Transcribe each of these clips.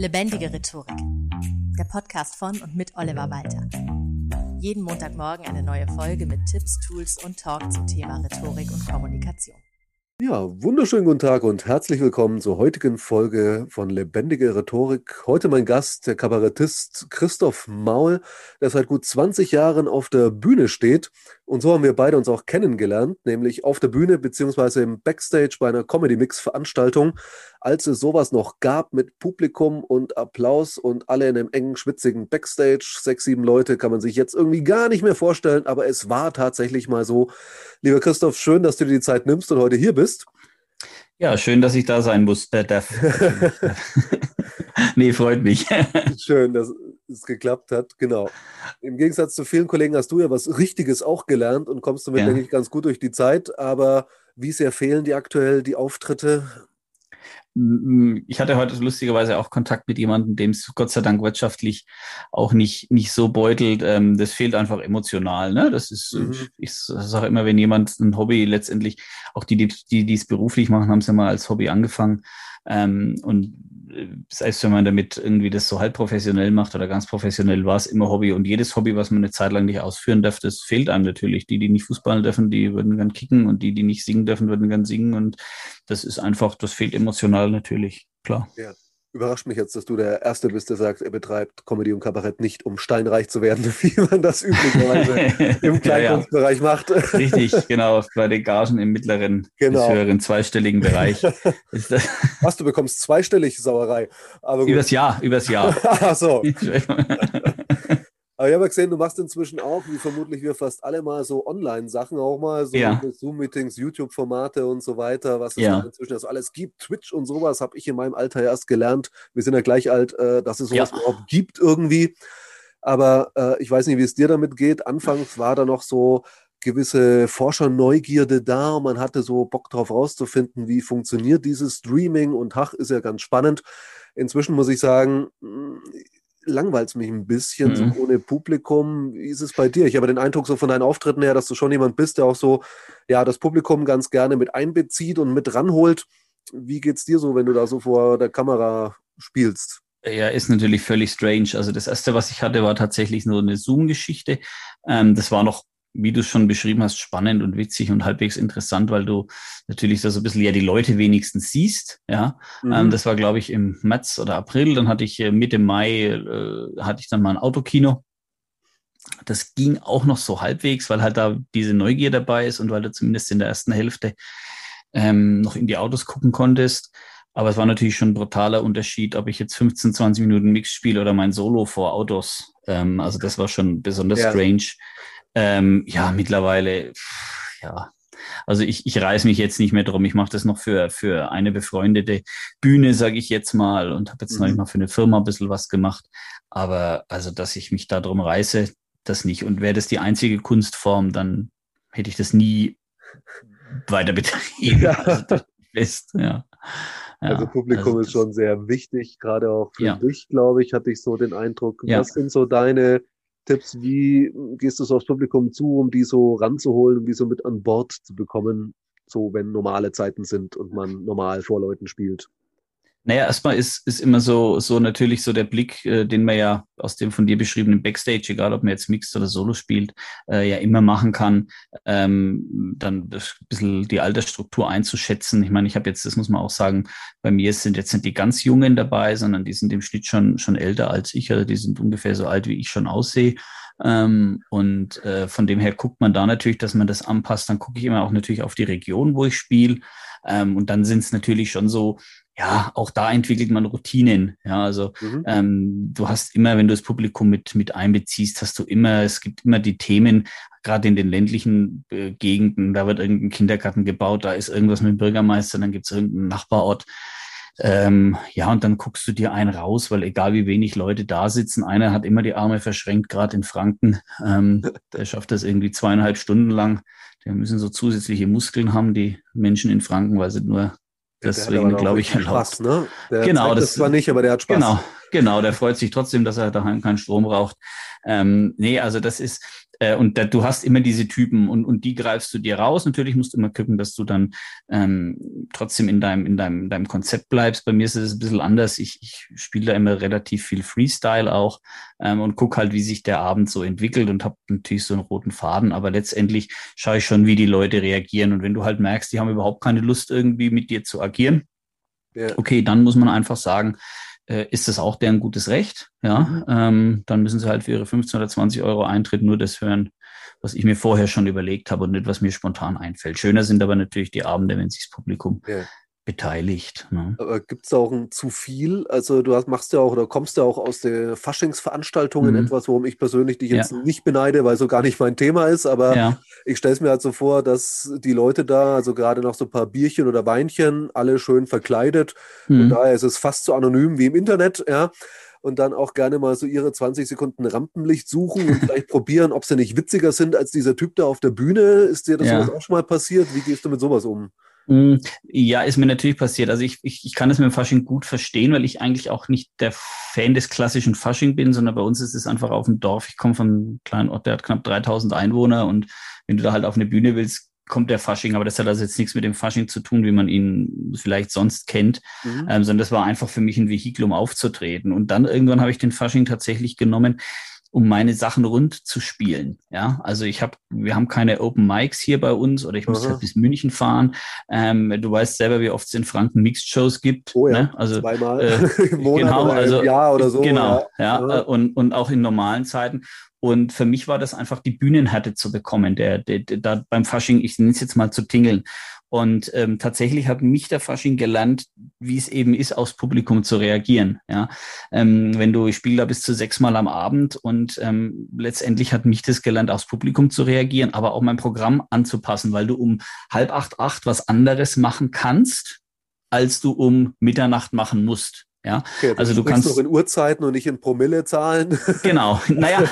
Lebendige Rhetorik. Der Podcast von und mit Oliver Walter. Jeden Montagmorgen eine neue Folge mit Tipps, Tools und Talk zum Thema Rhetorik und Kommunikation. Ja, wunderschönen guten Tag und herzlich willkommen zur heutigen Folge von Lebendige Rhetorik. Heute mein Gast, der Kabarettist Christoph Maul, der seit gut 20 Jahren auf der Bühne steht. Und so haben wir beide uns auch kennengelernt, nämlich auf der Bühne beziehungsweise im Backstage bei einer Comedy-Mix-Veranstaltung, als es sowas noch gab mit Publikum und Applaus und alle in einem engen, schwitzigen Backstage. Sechs, sieben Leute kann man sich jetzt irgendwie gar nicht mehr vorstellen, aber es war tatsächlich mal so. Lieber Christoph, schön, dass du dir die Zeit nimmst und heute hier bist. Ja, schön, dass ich da sein muss. Äh, darf. nee, freut mich. schön, dass es geklappt hat. Genau. Im Gegensatz zu vielen Kollegen hast du ja was Richtiges auch gelernt und kommst damit, ja. denke ich, ganz gut durch die Zeit. Aber wie sehr fehlen dir aktuell die Auftritte? ich hatte heute lustigerweise auch Kontakt mit jemandem, dem es Gott sei Dank wirtschaftlich auch nicht, nicht so beutelt. Ähm, das fehlt einfach emotional. Ne? Das ist, mhm. ich sage immer, wenn jemand ein Hobby letztendlich, auch die, die, die es beruflich machen, haben es ja mal als Hobby angefangen. Ähm, und selbst wenn man damit irgendwie das so halb professionell macht oder ganz professionell, war es immer Hobby. Und jedes Hobby, was man eine Zeit lang nicht ausführen darf, das fehlt einem natürlich. Die, die nicht Fußballen dürfen, die würden gern kicken und die, die nicht singen dürfen, würden gern singen. Und das ist einfach, das fehlt emotional natürlich, klar. Ja. Überrascht mich jetzt, dass du der Erste bist, der sagt, er betreibt Comedy und Kabarett nicht, um steinreich zu werden, wie man das üblicherweise im Kleinkunstbereich ja, ja. macht. Richtig, genau, bei den Gagen im mittleren genau. bis höheren zweistelligen Bereich. Was, du bekommst zweistellig Sauerei. Aber übers Jahr, übers Jahr. Ach so. Aber ich habe gesehen, du machst inzwischen auch, wie vermutlich wir fast alle mal, so Online-Sachen auch mal, so ja. Zoom-Meetings, YouTube-Formate und so weiter, was es ja. inzwischen also alles gibt. Twitch und sowas habe ich in meinem Alter erst gelernt. Wir sind ja gleich alt, äh, dass es sowas ja. überhaupt gibt irgendwie. Aber äh, ich weiß nicht, wie es dir damit geht. Anfangs war da noch so gewisse Forskerneugierde da. Man hatte so Bock drauf rauszufinden, wie funktioniert dieses Streaming und ach, ist ja ganz spannend. Inzwischen muss ich sagen, langweilt es mich ein bisschen, mhm. so ohne Publikum. Wie ist es bei dir? Ich habe den Eindruck so von deinen Auftritten her, dass du schon jemand bist, der auch so, ja, das Publikum ganz gerne mit einbezieht und mit ranholt. Wie geht's dir so, wenn du da so vor der Kamera spielst? Ja, ist natürlich völlig strange. Also das erste, was ich hatte, war tatsächlich nur eine Zoom-Geschichte. Ähm, das war noch wie du es schon beschrieben hast, spannend und witzig und halbwegs interessant, weil du natürlich da so ein bisschen ja die Leute wenigstens siehst. Ja, mhm. ähm, das war, glaube ich, im März oder April. Dann hatte ich äh, Mitte Mai äh, hatte ich dann mal ein Autokino. Das ging auch noch so halbwegs, weil halt da diese Neugier dabei ist und weil du zumindest in der ersten Hälfte ähm, noch in die Autos gucken konntest. Aber es war natürlich schon ein brutaler Unterschied, ob ich jetzt 15, 20 Minuten Mix spiele oder mein Solo vor Autos. Ähm, also das war schon besonders ja. strange. Ähm, ja, mittlerweile, ja. Also ich, ich reiß mich jetzt nicht mehr drum. Ich mache das noch für, für eine befreundete Bühne, sage ich jetzt mal, und habe jetzt mhm. noch mal für eine Firma ein bisschen was gemacht. Aber also, dass ich mich da drum reiße, das nicht. Und wäre das die einzige Kunstform, dann hätte ich das nie weiter betrieben. Ja. Also das ist, ja. Ja, also Publikum also ist schon sehr wichtig, gerade auch für ja. dich, glaube ich, hatte ich so den Eindruck. Ja. Was sind so deine Tipps, wie gehst du so aufs Publikum zu, um die so ranzuholen, um die so mit an Bord zu bekommen, so wenn normale Zeiten sind und man normal vor Leuten spielt? Naja, erstmal ist, ist immer so, so natürlich so der Blick, äh, den man ja aus dem von dir beschriebenen Backstage, egal ob man jetzt Mixed oder Solo spielt, äh, ja immer machen kann, ähm, dann das bisschen die Altersstruktur einzuschätzen. Ich meine, ich habe jetzt, das muss man auch sagen, bei mir sind jetzt nicht die ganz Jungen dabei, sondern die sind im Schnitt schon, schon älter als ich, also die sind ungefähr so alt, wie ich schon aussehe. Ähm, und äh, von dem her guckt man da natürlich, dass man das anpasst. Dann gucke ich immer auch natürlich auf die Region, wo ich spiele. Ähm, und dann sind es natürlich schon so ja, auch da entwickelt man Routinen. Ja, also mhm. ähm, du hast immer, wenn du das Publikum mit, mit einbeziehst, hast du immer, es gibt immer die Themen, gerade in den ländlichen äh, Gegenden, da wird irgendein Kindergarten gebaut, da ist irgendwas mit dem Bürgermeister, dann gibt es irgendeinen Nachbarort. Ähm, ja, und dann guckst du dir einen raus, weil egal wie wenig Leute da sitzen, einer hat immer die Arme verschränkt, gerade in Franken. Ähm, der schafft das irgendwie zweieinhalb Stunden lang. Der müssen so zusätzliche Muskeln haben, die Menschen in Franken, weil sie nur Deswegen glaube ich Spaß, ne? Der genau, das, das zwar nicht, aber der hat Spaß. Genau, genau, der freut sich trotzdem, dass er daheim keinen Strom braucht. Ähm, nee, also das ist, äh, und da, du hast immer diese Typen und, und die greifst du dir raus. Natürlich musst du immer gucken, dass du dann ähm, trotzdem in deinem, in deinem, deinem Konzept bleibst. Bei mir ist es ein bisschen anders. Ich, ich spiele da immer relativ viel Freestyle auch ähm, und guck halt, wie sich der Abend so entwickelt und habe natürlich so einen roten Faden. Aber letztendlich schaue ich schon, wie die Leute reagieren. Und wenn du halt merkst, die haben überhaupt keine Lust, irgendwie mit dir zu agieren, ja. okay, dann muss man einfach sagen, äh, ist das auch deren gutes Recht. Ja, mhm. ähm, dann müssen sie halt für ihre 15 oder 20 Euro Eintritt nur das hören, was ich mir vorher schon überlegt habe und nicht, was mir spontan einfällt. Schöner sind aber natürlich die Abende, wenn sich das Publikum ja beteiligt. Ne? Aber gibt es auch ein zu viel? Also du hast, machst ja auch oder kommst ja auch aus den Faschingsveranstaltungen mhm. etwas, worum ich persönlich dich jetzt ja. nicht beneide, weil so gar nicht mein Thema ist. Aber ja. ich stelle es mir halt so vor, dass die Leute da, also gerade noch so ein paar Bierchen oder Weinchen, alle schön verkleidet. Mhm. Und daher ist es fast so anonym wie im Internet, ja und dann auch gerne mal so ihre 20 Sekunden Rampenlicht suchen und vielleicht probieren, ob sie nicht witziger sind als dieser Typ da auf der Bühne. Ist dir das ja. auch schon mal passiert? Wie gehst du mit sowas um? Mm, ja, ist mir natürlich passiert. Also ich, ich, ich kann das mit dem Fasching gut verstehen, weil ich eigentlich auch nicht der Fan des klassischen Fasching bin, sondern bei uns ist es einfach auf dem Dorf. Ich komme von einem kleinen Ort, der hat knapp 3000 Einwohner und wenn du da halt auf eine Bühne willst, kommt der Fasching, aber das hat also jetzt nichts mit dem Fasching zu tun, wie man ihn vielleicht sonst kennt, mhm. ähm, sondern das war einfach für mich ein Vehikel, um aufzutreten. Und dann irgendwann habe ich den Fasching tatsächlich genommen, um meine Sachen rund zu spielen. Ja, also ich habe, wir haben keine Open Mics hier bei uns oder ich muss halt bis München fahren. Ähm, du weißt selber, wie oft es in Franken Mixed Shows gibt. Oh ja, ne? also zweimal äh, genau, oder also, Jahr oder so. Genau, ja, ja. Und und auch in normalen Zeiten. Und für mich war das einfach die Bühnenhärte zu bekommen, der, der, der da beim Fasching, ich nenne es jetzt mal zu tingeln. Und ähm, tatsächlich hat mich der Fasching gelernt, wie es eben ist, aufs Publikum zu reagieren. Ja, ähm, wenn du, ich spiele da bis zu sechsmal am Abend und ähm, letztendlich hat mich das gelernt, aufs Publikum zu reagieren, aber auch mein Programm anzupassen, weil du um halb acht, acht was anderes machen kannst, als du um Mitternacht machen musst. Ja, okay, also du kannst noch in Uhrzeiten und nicht in Promillezahlen. Genau, naja,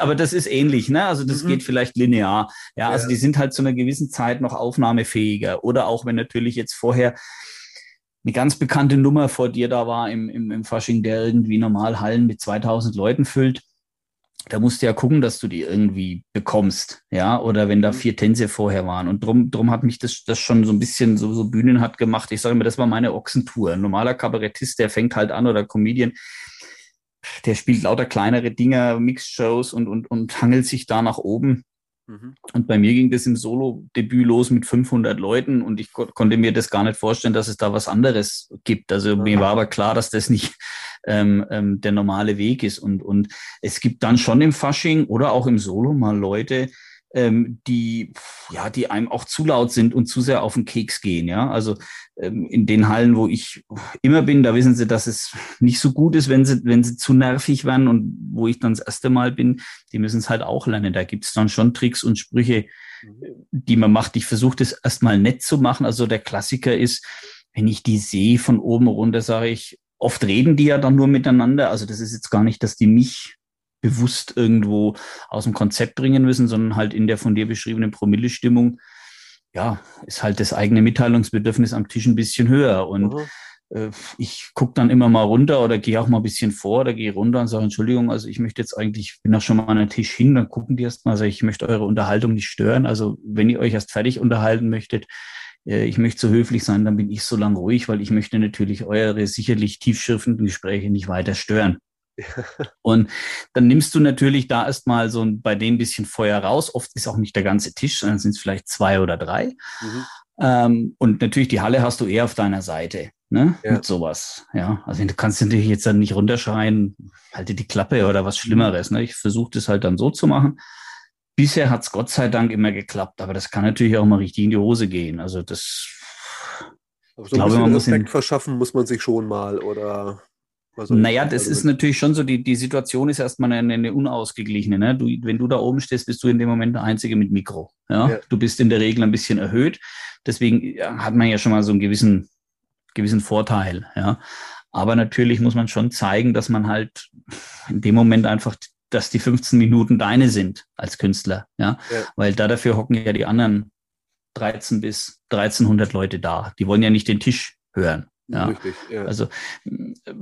aber das ist ähnlich, ne? Also das mhm. geht vielleicht linear. Ja, also ja. die sind halt zu einer gewissen Zeit noch aufnahmefähiger. Oder auch wenn natürlich jetzt vorher eine ganz bekannte Nummer vor dir da war im, im, im Fasching, der irgendwie normal Hallen mit 2000 Leuten füllt da musst du ja gucken, dass du die irgendwie bekommst, ja, oder wenn da mhm. vier Tänze vorher waren. Und drum, drum hat mich das, das schon so ein bisschen so, so Bühnen hat gemacht. Ich sage immer, das war meine Ochsentour. Ein normaler Kabarettist, der fängt halt an oder Comedian, der spielt lauter kleinere Dinger, Mixshows und, und, und hangelt sich da nach oben. Mhm. Und bei mir ging das im Solo-Debüt los mit 500 Leuten und ich ko konnte mir das gar nicht vorstellen, dass es da was anderes gibt. Also mir war aber klar, dass das nicht ähm, ähm, der normale Weg ist. Und, und es gibt dann schon im Fasching oder auch im Solo mal Leute, ähm, die, ja, die einem auch zu laut sind und zu sehr auf den Keks gehen. Ja, also ähm, in den Hallen, wo ich immer bin, da wissen sie, dass es nicht so gut ist, wenn sie, wenn sie zu nervig werden. Und wo ich dann das erste Mal bin, die müssen es halt auch lernen. Da gibt es dann schon Tricks und Sprüche, die man macht. Ich versuche das erstmal nett zu machen. Also der Klassiker ist, wenn ich die sehe von oben runter, sage ich, oft reden die ja dann nur miteinander. Also das ist jetzt gar nicht, dass die mich bewusst irgendwo aus dem Konzept bringen müssen, sondern halt in der von dir beschriebenen Promille-Stimmung, ja, ist halt das eigene Mitteilungsbedürfnis am Tisch ein bisschen höher. Und mhm. äh, ich gucke dann immer mal runter oder gehe auch mal ein bisschen vor oder gehe runter und sage, Entschuldigung, also ich möchte jetzt eigentlich, bin auch schon mal an den Tisch hin, dann gucken die erst mal, also ich möchte eure Unterhaltung nicht stören. Also wenn ihr euch erst fertig unterhalten möchtet, äh, ich möchte so höflich sein, dann bin ich so lang ruhig, weil ich möchte natürlich eure sicherlich tiefschürfenden Gespräche nicht weiter stören. Und dann nimmst du natürlich da erstmal so bei dem bisschen Feuer raus. Oft ist auch nicht der ganze Tisch, sondern sind es vielleicht zwei oder drei. Mhm. Ähm, und natürlich die Halle hast du eher auf deiner Seite. Ne? Ja. Mit sowas. Ja. Also du kannst natürlich jetzt dann nicht runterschreien, halte die Klappe oder was Schlimmeres. Ne? Ich versuche das halt dann so zu machen. Bisher hat es Gott sei Dank immer geklappt, aber das kann natürlich auch mal richtig in die Hose gehen. Also das. Aber so glaube, man muss Respekt verschaffen muss man sich schon mal, oder? Also naja, das ist natürlich schon so, die, die Situation ist erstmal eine, eine unausgeglichene. Ne? Du, wenn du da oben stehst, bist du in dem Moment der Einzige mit Mikro. Ja? ja. Du bist in der Regel ein bisschen erhöht. Deswegen hat man ja schon mal so einen gewissen, gewissen Vorteil. Ja? Aber natürlich muss man schon zeigen, dass man halt in dem Moment einfach, dass die 15 Minuten deine sind als Künstler. Ja? ja. Weil da dafür hocken ja die anderen 13 bis 1300 Leute da. Die wollen ja nicht den Tisch hören. Ja, Richtig, ja. Also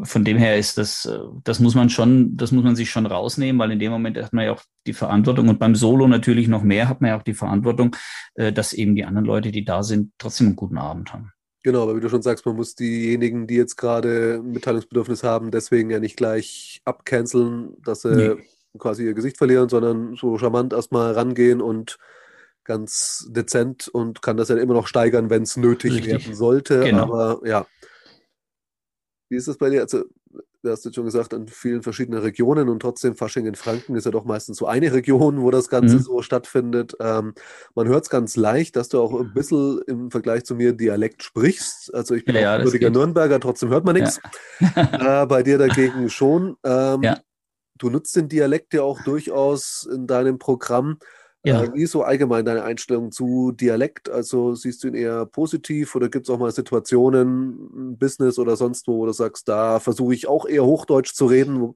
von dem her ist das, das muss man schon, das muss man sich schon rausnehmen, weil in dem Moment hat man ja auch die Verantwortung und beim Solo natürlich noch mehr hat man ja auch die Verantwortung, äh, dass eben die anderen Leute, die da sind, trotzdem einen guten Abend haben. Genau, aber wie du schon sagst, man muss diejenigen, die jetzt gerade Mitteilungsbedürfnis haben, deswegen ja nicht gleich abcanceln, dass sie nee. quasi ihr Gesicht verlieren, sondern so charmant erstmal rangehen und ganz dezent und kann das ja immer noch steigern, wenn es nötig Richtig. werden sollte. Genau. Aber ja. Wie ist das bei dir? Also, du hast jetzt schon gesagt, in vielen verschiedenen Regionen und trotzdem Fasching in Franken ist ja doch meistens so eine Region, wo das Ganze mhm. so stattfindet. Ähm, man hört es ganz leicht, dass du auch ein bisschen im Vergleich zu mir Dialekt sprichst. Also ich bin ja, ja, Nürnberger, trotzdem hört man nichts. Ja. Äh, bei dir dagegen schon. Ähm, ja. Du nutzt den Dialekt ja auch durchaus in deinem Programm. Ja. Äh, wie ist so allgemein deine Einstellung zu Dialekt? Also siehst du ihn eher positiv oder gibt es auch mal Situationen, Business oder sonst wo, wo du sagst, da versuche ich auch eher Hochdeutsch zu reden?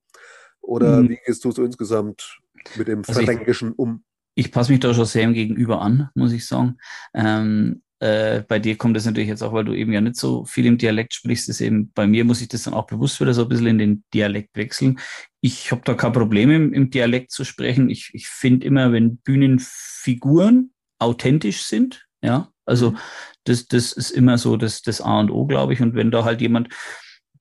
Oder hm. wie gehst du so insgesamt mit dem also Fränkischen um? Ich passe mich da schon sehr im Gegenüber an, muss ich sagen. Ähm, äh, bei dir kommt das natürlich jetzt auch, weil du eben ja nicht so viel im Dialekt sprichst, ist eben bei mir muss ich das dann auch bewusst wieder so ein bisschen in den Dialekt wechseln. Ich habe da kein Problem im, im Dialekt zu sprechen. Ich, ich finde immer, wenn Bühnenfiguren authentisch sind, ja, also mhm. das, das ist immer so das, das A und O, glaube ich. Und wenn da halt jemand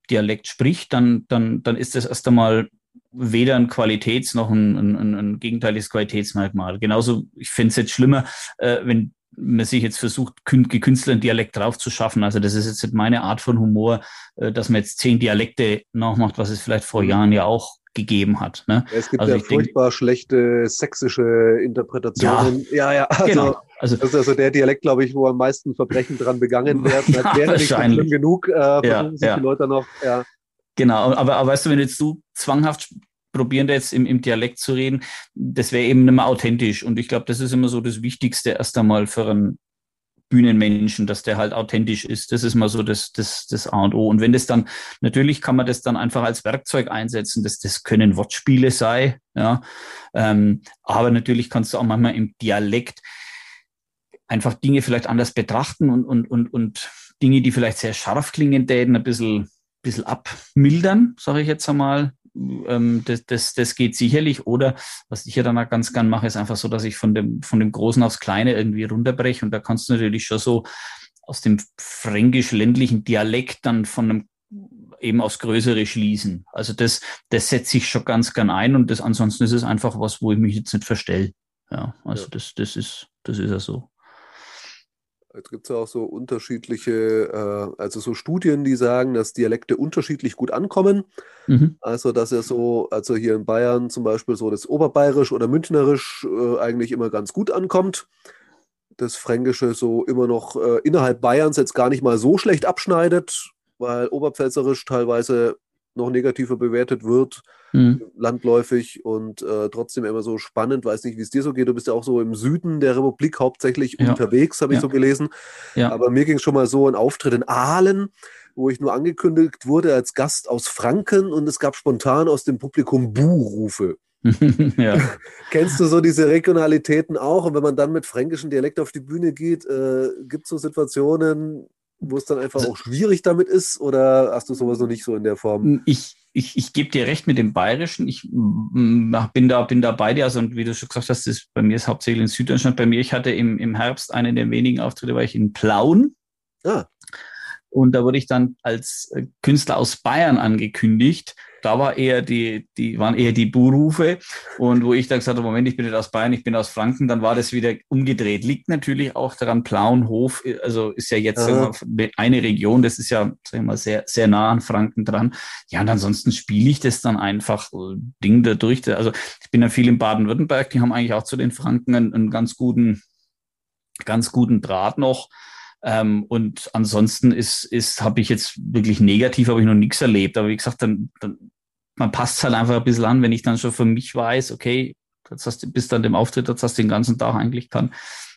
Dialekt spricht, dann, dann, dann ist das erst einmal weder ein Qualitäts- noch ein, ein, ein gegenteiliges Qualitätsmerkmal. Genauso, ich finde es jetzt schlimmer, äh, wenn man sich jetzt versucht, gekünstelt einen Dialekt drauf zu schaffen. Also das ist jetzt nicht meine Art von Humor, äh, dass man jetzt zehn Dialekte nachmacht, was es vielleicht vor Jahren ja auch gegeben hat. Ne? Ja, es gibt also ja furchtbar denke, schlechte sächsische Interpretationen. Ja, ja, ja also, genau. also, das ist also der Dialekt, glaube ich, wo am meisten Verbrechen dran begangen werden. ja, wäre nicht schlimm genug, äh, ja, sich die Leute noch. Ja. Genau, aber, aber weißt du, wenn jetzt du zwanghaft probieren jetzt im, im Dialekt zu reden, das wäre eben nicht mehr authentisch. Und ich glaube, das ist immer so das Wichtigste erst einmal für einen Bühnenmenschen, dass der halt authentisch ist. Das ist mal so das, das, das A und O. Und wenn das dann, natürlich kann man das dann einfach als Werkzeug einsetzen, dass das können Wortspiele sei, ja. Ähm, aber natürlich kannst du auch manchmal im Dialekt einfach Dinge vielleicht anders betrachten und, und, und, und Dinge, die vielleicht sehr scharf klingen ein bisschen, bisschen abmildern, sage ich jetzt einmal ähm, das, das, das geht sicherlich. Oder was ich ja dann auch ganz gern mache, ist einfach so, dass ich von dem, von dem Großen aufs Kleine irgendwie runterbreche. Und da kannst du natürlich schon so aus dem fränkisch-ländlichen Dialekt dann von einem eben aufs Größere schließen. Also das, das setze ich schon ganz gern ein und das ansonsten ist es einfach was, wo ich mich jetzt nicht verstelle. Ja, also ja. das, das ist, das ist ja so. Jetzt gibt es ja auch so unterschiedliche, äh, also so Studien, die sagen, dass Dialekte unterschiedlich gut ankommen. Mhm. Also, dass er so, also hier in Bayern zum Beispiel so das Oberbayerisch oder Münchnerisch äh, eigentlich immer ganz gut ankommt. Das Fränkische so immer noch äh, innerhalb Bayerns jetzt gar nicht mal so schlecht abschneidet, weil Oberpfälzerisch teilweise noch negativer bewertet wird, mhm. landläufig und äh, trotzdem immer so spannend. Weiß nicht, wie es dir so geht. Du bist ja auch so im Süden der Republik hauptsächlich ja. unterwegs, habe ich ja. so gelesen. Ja. Aber mir ging es schon mal so ein Auftritt in Aalen, wo ich nur angekündigt wurde als Gast aus Franken und es gab spontan aus dem Publikum Buhrufe. ja. Kennst du so diese Regionalitäten auch? Und wenn man dann mit fränkischem Dialekt auf die Bühne geht, äh, gibt es so Situationen, wo es dann einfach also auch schwierig damit ist? Oder hast du sowas noch nicht so in der Form? Ich, ich, ich gebe dir recht mit dem Bayerischen. Ich bin da, bin da bei dir. Also, und wie du schon gesagt hast, das, bei mir ist hauptsächlich in Süddeutschland. Bei mir, ich hatte im, im Herbst einen der wenigen Auftritte, war ich in Plauen. Ah. Und da wurde ich dann als äh, Künstler aus Bayern angekündigt da war eher die, die, waren eher die Buhrufe. Und wo ich dann gesagt habe, Moment, ich bin nicht aus Bayern, ich bin aus Franken, dann war das wieder umgedreht. Liegt natürlich auch daran, Plauenhof, also ist ja jetzt ja. eine Region, das ist ja, sag ich mal, sehr, sehr nah an Franken dran. Ja, und ansonsten spiele ich das dann einfach äh, Ding dadurch. Also ich bin ja viel in Baden-Württemberg, die haben eigentlich auch zu den Franken einen, einen ganz guten, ganz guten Draht noch. Ähm, und ansonsten ist, ist, habe ich jetzt wirklich negativ, habe ich noch nichts erlebt. Aber wie gesagt, dann, dann man passt halt einfach ein bisschen an, wenn ich dann schon für mich weiß, okay, jetzt hast du, bis dann dem Auftritt, jetzt hast du den ganzen Tag eigentlich kann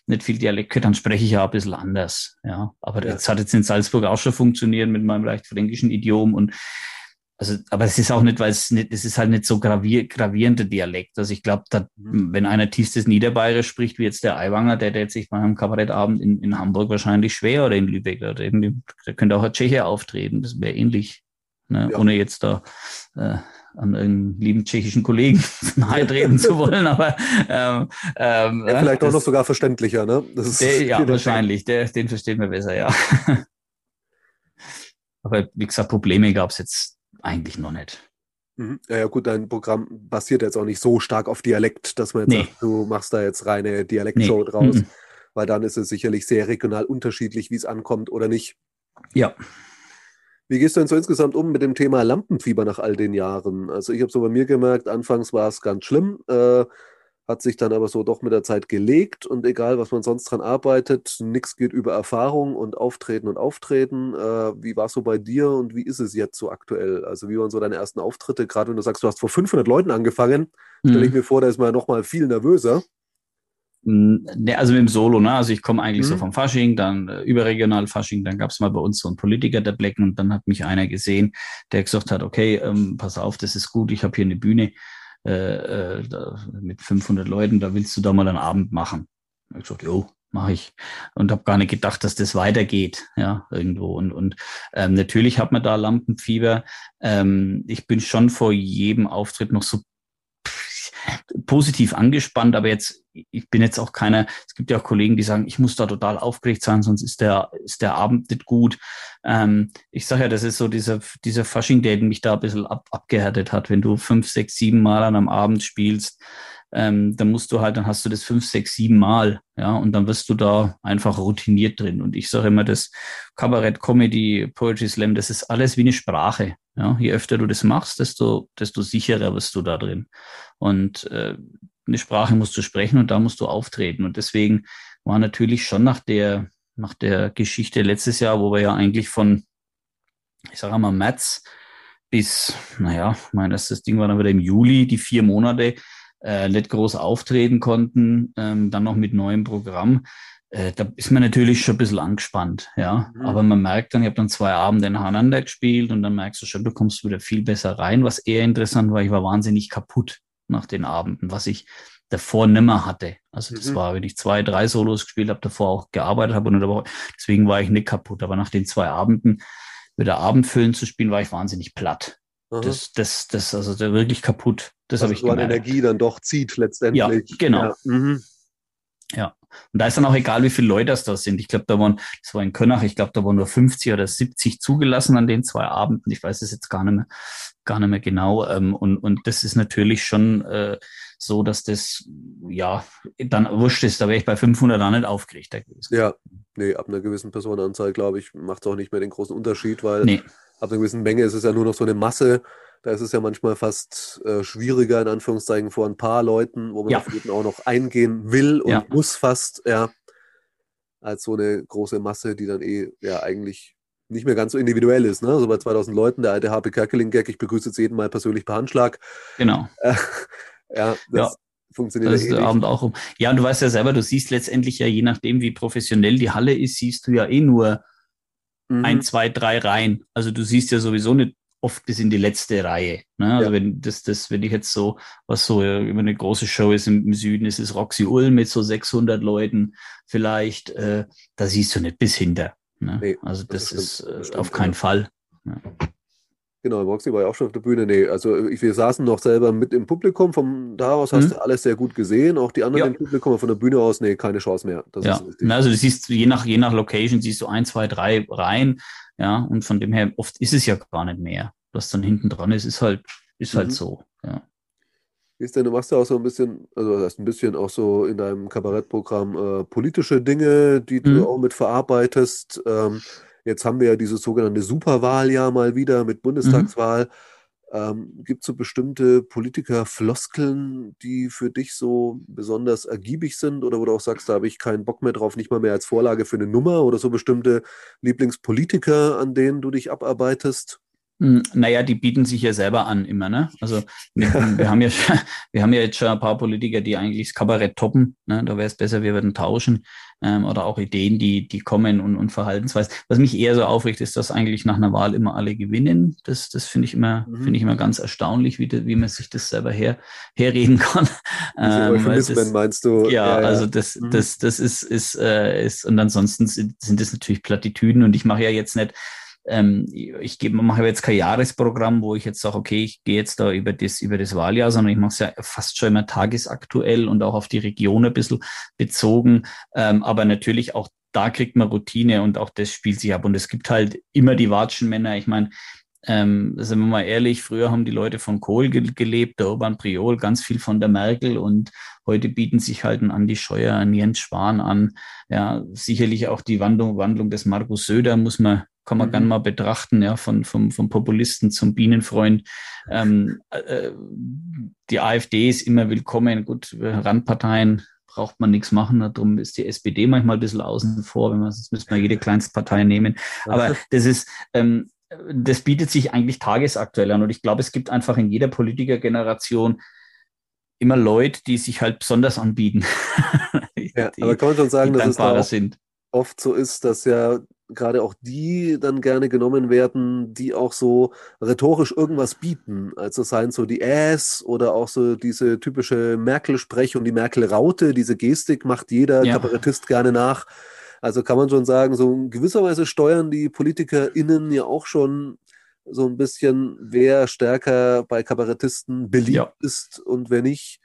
nicht viel Dialekt dann spreche ich ja ein bisschen anders. Ja, aber ja. das hat jetzt in Salzburg auch schon funktioniert mit meinem leicht fränkischen Idiom und also, aber es ist auch nicht, weil es nicht, es ist halt nicht so gravier, gravierender Dialekt. Also ich glaube, mhm. wenn einer tiefstes Niederbayerisch spricht, wie jetzt der Eiwanger, der der sich bei einem Kabarettabend in, in Hamburg wahrscheinlich schwer oder in Lübeck oder irgendwie, da könnte auch ein Tscheche auftreten. Das wäre ähnlich, ne? Ja. ohne jetzt da äh, an einen lieben tschechischen Kollegen nahe treten zu wollen, aber ähm, ähm, ja, vielleicht das, auch noch sogar verständlicher, ne? Der, ja, wahrscheinlich, der, den versteht man besser, ja. aber wie gesagt, Probleme gab es jetzt eigentlich noch nicht. Mhm. Ja, gut, dein Programm basiert jetzt auch nicht so stark auf Dialekt, dass man jetzt nee. sagt, du machst da jetzt reine Dialektshow nee. draus, mhm. weil dann ist es sicherlich sehr regional unterschiedlich, wie es ankommt oder nicht. Ja. Wie gehst du denn so insgesamt um mit dem Thema Lampenfieber nach all den Jahren? Also ich habe so bei mir gemerkt, anfangs war es ganz schlimm. Äh, hat sich dann aber so doch mit der Zeit gelegt und egal, was man sonst dran arbeitet, nichts geht über Erfahrung und Auftreten und Auftreten. Äh, wie war es so bei dir und wie ist es jetzt so aktuell? Also wie waren so deine ersten Auftritte? Gerade wenn du sagst, du hast vor 500 Leuten angefangen, mhm. stelle ich mir vor, da ist man ja noch mal viel nervöser. Ne, also mit dem Solo, ne? Also ich komme eigentlich mhm. so vom Fasching, dann äh, überregional Fasching, dann gab es mal bei uns so einen Politiker, der Blecken, und dann hat mich einer gesehen, der gesagt hat, okay, ähm, pass auf, das ist gut, ich habe hier eine Bühne äh, äh, da, mit 500 Leuten, da willst du da mal einen Abend machen. Ich habe gesagt, jo, mache ich. Und habe gar nicht gedacht, dass das weitergeht, ja, irgendwo. Und, und ähm, natürlich hat man da Lampenfieber. Ähm, ich bin schon vor jedem Auftritt noch so positiv angespannt, aber jetzt, ich bin jetzt auch keiner, es gibt ja auch Kollegen, die sagen, ich muss da total aufgeregt sein, sonst ist der, ist der Abend nicht gut. Ähm, ich sage ja, das ist so dieser, dieser Fasching, der mich da ein bisschen ab, abgehärtet hat. Wenn du fünf, sechs, sieben Mal an einem Abend spielst, ähm, dann musst du halt, dann hast du das fünf, sechs, sieben Mal, ja, und dann wirst du da einfach routiniert drin. Und ich sage immer, das Kabarett, Comedy, Poetry Slam, das ist alles wie eine Sprache. Ja, je öfter du das machst, desto, desto sicherer wirst du da drin. Und äh, eine Sprache musst du sprechen und da musst du auftreten. Und deswegen war natürlich schon nach der, nach der Geschichte letztes Jahr, wo wir ja eigentlich von, ich sage mal, März bis, naja, mein erstes Ding war dann wieder im Juli, die vier Monate, äh, nicht groß auftreten konnten, ähm, dann noch mit neuem Programm. Äh, da ist man natürlich schon ein bisschen angespannt, ja. Mhm. Aber man merkt dann, ich habe dann zwei Abende nacheinander gespielt und dann merkst du schon, du kommst wieder viel besser rein. Was eher interessant war, ich war wahnsinnig kaputt nach den Abenden, was ich davor nimmer hatte. Also das mhm. war, wenn ich zwei, drei Solos gespielt habe, davor auch gearbeitet habe und Woche, deswegen war ich nicht kaputt. Aber nach den zwei Abenden wieder Abendfüllen zu spielen, war ich wahnsinnig platt. Mhm. Das, das, das, also wirklich kaputt. Das also habe ich so gemerkt. Energie dann doch zieht letztendlich. Ja, genau. Ja. Mhm. ja. Und da ist dann auch egal, wie viele Leute das da sind. Ich glaube, da waren, das war in Könnach, ich glaube, da waren nur 50 oder 70 zugelassen an den zwei Abenden. Ich weiß es jetzt gar nicht mehr, gar nicht mehr genau. Ähm, und, und das ist natürlich schon äh, so, dass das, ja, dann wurscht ist. Da wäre ich bei 500 auch nicht aufgeregt gewesen. Ja, nee, ab einer gewissen Personenanzahl, glaube ich, macht es auch nicht mehr den großen Unterschied, weil nee. ab einer gewissen Menge ist es ja nur noch so eine Masse da ist es ja manchmal fast äh, schwieriger, in Anführungszeichen, vor ein paar Leuten, wo man ja. auf jeden auch noch eingehen will und ja. muss fast, ja, als so eine große Masse, die dann eh ja eigentlich nicht mehr ganz so individuell ist. Ne? Also bei 2000 Leuten, der alte HP Kerkeling-Gag, ich begrüße jetzt jeden Mal persönlich per Handschlag. Genau. Äh, ja, das ja. funktioniert das ist der Abend auch um. Ja, und du weißt ja selber, du siehst letztendlich ja, je nachdem, wie professionell die Halle ist, siehst du ja eh nur mhm. ein, zwei, drei Reihen. Also du siehst ja sowieso nicht oft bis in die letzte Reihe. Ne? Also ja. wenn das, das, wenn ich jetzt so, was so über eine große Show ist im, im Süden, ist es Roxy Ulm mit so 600 Leuten vielleicht, äh, da siehst du nicht bis hinter. Ne? Nee, also das, das ist äh, auf keinen Fall. Ja. Genau, Roxy war ja auch schon auf der Bühne. Nee, also wir saßen noch selber mit im Publikum. Von da aus hast mhm. du alles sehr gut gesehen. Auch die anderen ja. im Publikum, aber von der Bühne aus, nee, keine Chance mehr. Das ja, also du siehst, je nach, je nach Location siehst du ein, zwei, drei Reihen. Ja, und von dem her, oft ist es ja gar nicht mehr. Was dann hinten dran ist, ist halt, ist halt mhm. so, ja. Wie ist denn, du machst ja auch so ein bisschen, also hast ein bisschen auch so in deinem Kabarettprogramm äh, politische Dinge, die du mhm. auch mit verarbeitest. Ähm, jetzt haben wir ja diese sogenannte Superwahl ja mal wieder mit Bundestagswahl. Mhm. Ähm, Gibt es so bestimmte Politiker-Floskeln, die für dich so besonders ergiebig sind oder wo du auch sagst, da habe ich keinen Bock mehr drauf, nicht mal mehr als Vorlage für eine Nummer oder so bestimmte Lieblingspolitiker, an denen du dich abarbeitest? Hm, naja, die bieten sich ja selber an immer, ne? Also wir, haben ja, wir haben ja jetzt schon ein paar Politiker, die eigentlich das Kabarett toppen. Ne? Da wäre es besser, wir würden tauschen. Ähm, oder auch Ideen, die, die kommen und, und Verhaltensweisen. Was mich eher so aufregt, ist, dass eigentlich nach einer Wahl immer alle gewinnen. Das, das finde ich immer, mhm. finde ich immer ganz erstaunlich, wie, wie man sich das selber her, herreden kann. Ähm, das, meinst du? Ja, ja, also das, mhm. das, das ist, ist, äh, ist, und ansonsten sind, sind das natürlich Plattitüden und ich mache ja jetzt nicht ähm, ich gebe, mache jetzt kein Jahresprogramm, wo ich jetzt sage, okay, ich gehe jetzt da über das, über das Wahljahr, sondern ich mache es ja fast schon immer tagesaktuell und auch auf die Region ein bisschen bezogen. Ähm, aber natürlich auch da kriegt man Routine und auch das spielt sich ab. Und es gibt halt immer die Watschenmänner. Ich meine, ähm, sind wir mal ehrlich, früher haben die Leute von Kohl ge gelebt, der Urban Priol, ganz viel von der Merkel und heute bieten sich halt ein Andi Scheuer, ein Jens Spahn an. Ja, sicherlich auch die Wandlung, Wandlung des Markus Söder muss man kann man mhm. gerne mal betrachten, ja, von, vom, vom Populisten zum Bienenfreund. Ähm, äh, die AfD ist immer willkommen. Gut, Randparteien braucht man nichts machen. Darum ist die SPD manchmal ein bisschen außen vor, wenn man, sonst müsste man jede Kleinstpartei nehmen. Aber das ist, ähm, das bietet sich eigentlich tagesaktuell an. Und ich glaube, es gibt einfach in jeder Politikergeneration immer Leute, die sich halt besonders anbieten. ja, aber kann man schon sagen, dass es da oft so ist, dass ja gerade auch die dann gerne genommen werden, die auch so rhetorisch irgendwas bieten. Also seien so die Äs oder auch so diese typische Merkel-Sprech und die Merkel-Raute, diese Gestik macht jeder ja. Kabarettist gerne nach. Also kann man schon sagen, so in gewisser Weise steuern die PolitikerInnen ja auch schon so ein bisschen, wer stärker bei Kabarettisten beliebt ja. ist und wer nicht.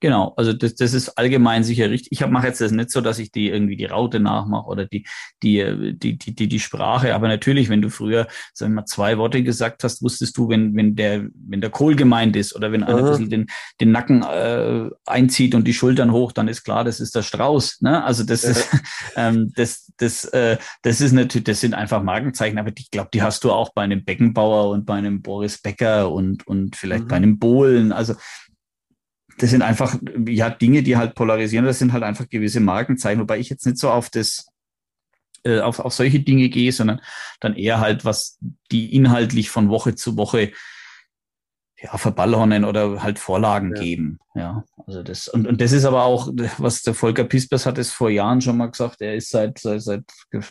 Genau, also das, das ist allgemein sicher richtig. Ich mache jetzt das nicht so, dass ich die irgendwie die Raute nachmache oder die, die, die, die, die, die Sprache. Aber natürlich, wenn du früher, sagen wir mal, zwei Worte gesagt hast, wusstest du, wenn, wenn der, wenn der Kohl gemeint ist oder wenn einer ein bisschen den, den Nacken äh, einzieht und die Schultern hoch, dann ist klar, das ist der Strauß. Ne? Also das ja. ist, ähm, das, das, äh, das ist natürlich, das sind einfach Markenzeichen, aber ich glaube, die hast du auch bei einem Beckenbauer und bei einem Boris Becker und, und vielleicht mhm. bei einem Bohlen. Also das sind einfach, ja, Dinge, die halt polarisieren, das sind halt einfach gewisse Markenzeichen, wobei ich jetzt nicht so auf das, äh, auf, auf solche Dinge gehe, sondern dann eher halt, was die inhaltlich von Woche zu Woche ja, verballhornen oder halt Vorlagen ja. geben. Ja, also das, und, und das ist aber auch, was der Volker Pispers hat es vor Jahren schon mal gesagt, er ist seit, seit, seit,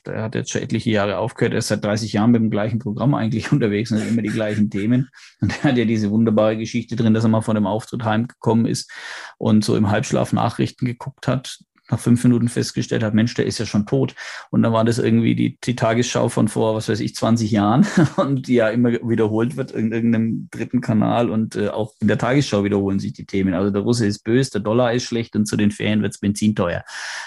er hat jetzt schon etliche Jahre aufgehört, er ist seit 30 Jahren mit dem gleichen Programm eigentlich unterwegs und hat immer die gleichen Themen. Und er hat ja diese wunderbare Geschichte drin, dass er mal von dem Auftritt heimgekommen ist und so im Halbschlaf Nachrichten geguckt hat, nach fünf Minuten festgestellt hat, Mensch, der ist ja schon tot. Und dann war das irgendwie die, die Tagesschau von vor, was weiß ich, 20 Jahren und die ja immer wiederholt wird in irgendeinem dritten Kanal und äh, auch in der Tagesschau wiederholen sich die Themen. Also der Russe ist böse, der Dollar ist schlecht und zu den Ferien wirds Benzin teuer.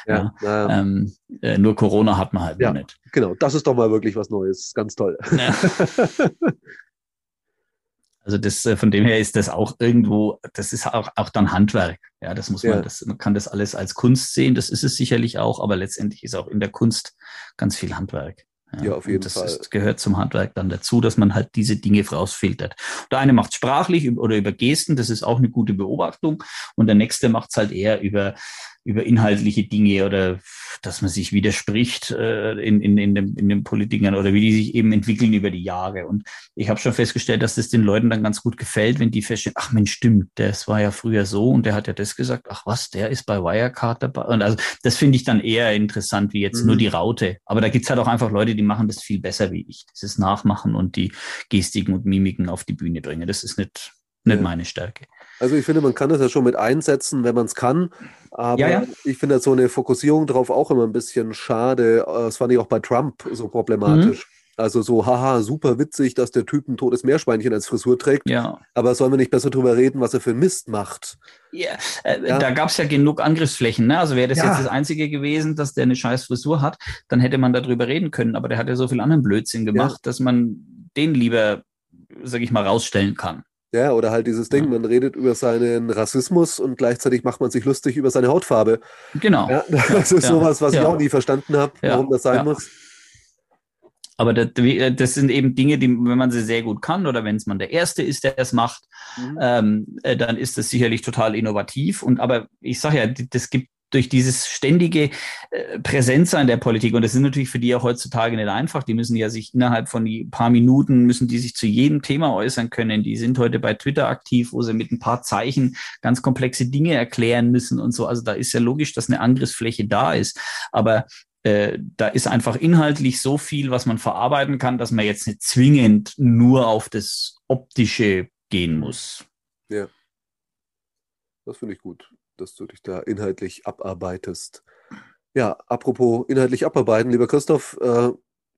Ja, ja. Ähm, äh, nur Corona hat man halt ja, nicht. Genau, das ist doch mal wirklich was Neues. Ganz toll. Ja. Also das, äh, von dem her ist das auch irgendwo, das ist auch, auch dann Handwerk. Ja, das muss man, ja. das, man kann das alles als Kunst sehen, das ist es sicherlich auch, aber letztendlich ist auch in der Kunst ganz viel Handwerk. Ja, ja auf jeden das Fall. Das gehört zum Handwerk dann dazu, dass man halt diese Dinge rausfiltert. Der eine macht sprachlich oder über Gesten, das ist auch eine gute Beobachtung. Und der nächste macht es halt eher über über inhaltliche Dinge oder dass man sich widerspricht äh, in, in, in, dem, in den Politikern oder wie die sich eben entwickeln über die Jahre. Und ich habe schon festgestellt, dass das den Leuten dann ganz gut gefällt, wenn die feststellen, ach Mensch, stimmt, das war ja früher so und der hat ja das gesagt, ach was, der ist bei Wirecard dabei. Und also das finde ich dann eher interessant wie jetzt mhm. nur die Raute. Aber da gibt's halt auch einfach Leute, die machen das viel besser wie ich. Das ist Nachmachen und die Gestiken und Mimiken auf die Bühne bringen. Das ist nicht, nicht ja. meine Stärke. Also ich finde, man kann das ja schon mit einsetzen, wenn man es kann. Aber ja, ja. ich finde so eine Fokussierung darauf auch immer ein bisschen schade. Das fand ich auch bei Trump so problematisch. Mhm. Also so, haha, super witzig, dass der Typ ein totes Meerschweinchen als Frisur trägt. Ja. Aber sollen wir nicht besser drüber reden, was er für Mist macht? Ja, äh, ja. da gab es ja genug Angriffsflächen. Ne? Also wäre das ja. jetzt das Einzige gewesen, dass der eine scheiß Frisur hat, dann hätte man darüber reden können. Aber der hat ja so viel anderen Blödsinn gemacht, dass man den lieber, sag ich mal, rausstellen kann. Ja, oder halt dieses Ding, man redet über seinen Rassismus und gleichzeitig macht man sich lustig über seine Hautfarbe. Genau. Ja, das ist ja, sowas, was ja. ich auch nie verstanden habe, warum das sein muss. Aber das, das, sind eben Dinge, die, wenn man sie sehr gut kann oder wenn es man der Erste ist, der es macht, mhm. ähm, äh, dann ist das sicherlich total innovativ. Und aber ich sage ja, das gibt durch dieses ständige äh, Präsenzsein der Politik, und das ist natürlich für die ja heutzutage nicht einfach, die müssen ja sich innerhalb von ein paar Minuten, müssen die sich zu jedem Thema äußern können. Die sind heute bei Twitter aktiv, wo sie mit ein paar Zeichen ganz komplexe Dinge erklären müssen und so. Also da ist ja logisch, dass eine Angriffsfläche da ist. Aber äh, da ist einfach inhaltlich so viel, was man verarbeiten kann, dass man jetzt nicht zwingend nur auf das Optische gehen muss. Ja. Das finde ich gut dass du dich da inhaltlich abarbeitest. Ja, apropos inhaltlich abarbeiten, lieber Christoph, äh,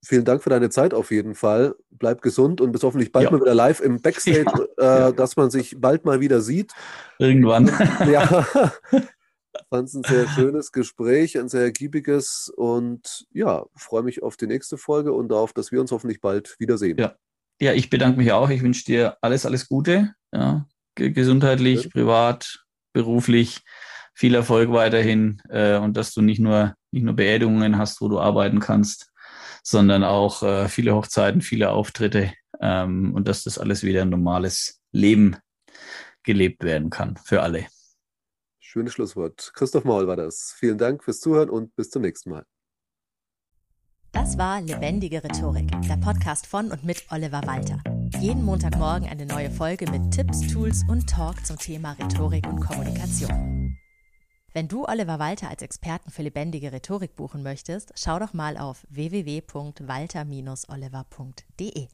vielen Dank für deine Zeit auf jeden Fall. Bleib gesund und bis hoffentlich bald ja. mal wieder live im Backstage, ja. äh, dass man sich bald mal wieder sieht. Irgendwann. ja. Fand es ein sehr schönes Gespräch, ein sehr ergiebiges und ja, freue mich auf die nächste Folge und darauf, dass wir uns hoffentlich bald wiedersehen. Ja, ja ich bedanke mich auch. Ich wünsche dir alles, alles Gute. Ja, gesundheitlich, privat, beruflich viel Erfolg weiterhin äh, und dass du nicht nur, nicht nur Beerdigungen hast, wo du arbeiten kannst, sondern auch äh, viele Hochzeiten, viele Auftritte ähm, und dass das alles wieder ein normales Leben gelebt werden kann für alle. Schönes Schlusswort. Christoph Maul war das. Vielen Dank fürs Zuhören und bis zum nächsten Mal. Das war Lebendige Rhetorik, der Podcast von und mit Oliver Walter. Jeden Montagmorgen eine neue Folge mit Tipps, Tools und Talk zum Thema Rhetorik und Kommunikation. Wenn du Oliver Walter als Experten für lebendige Rhetorik buchen möchtest, schau doch mal auf www.walter-oliver.de.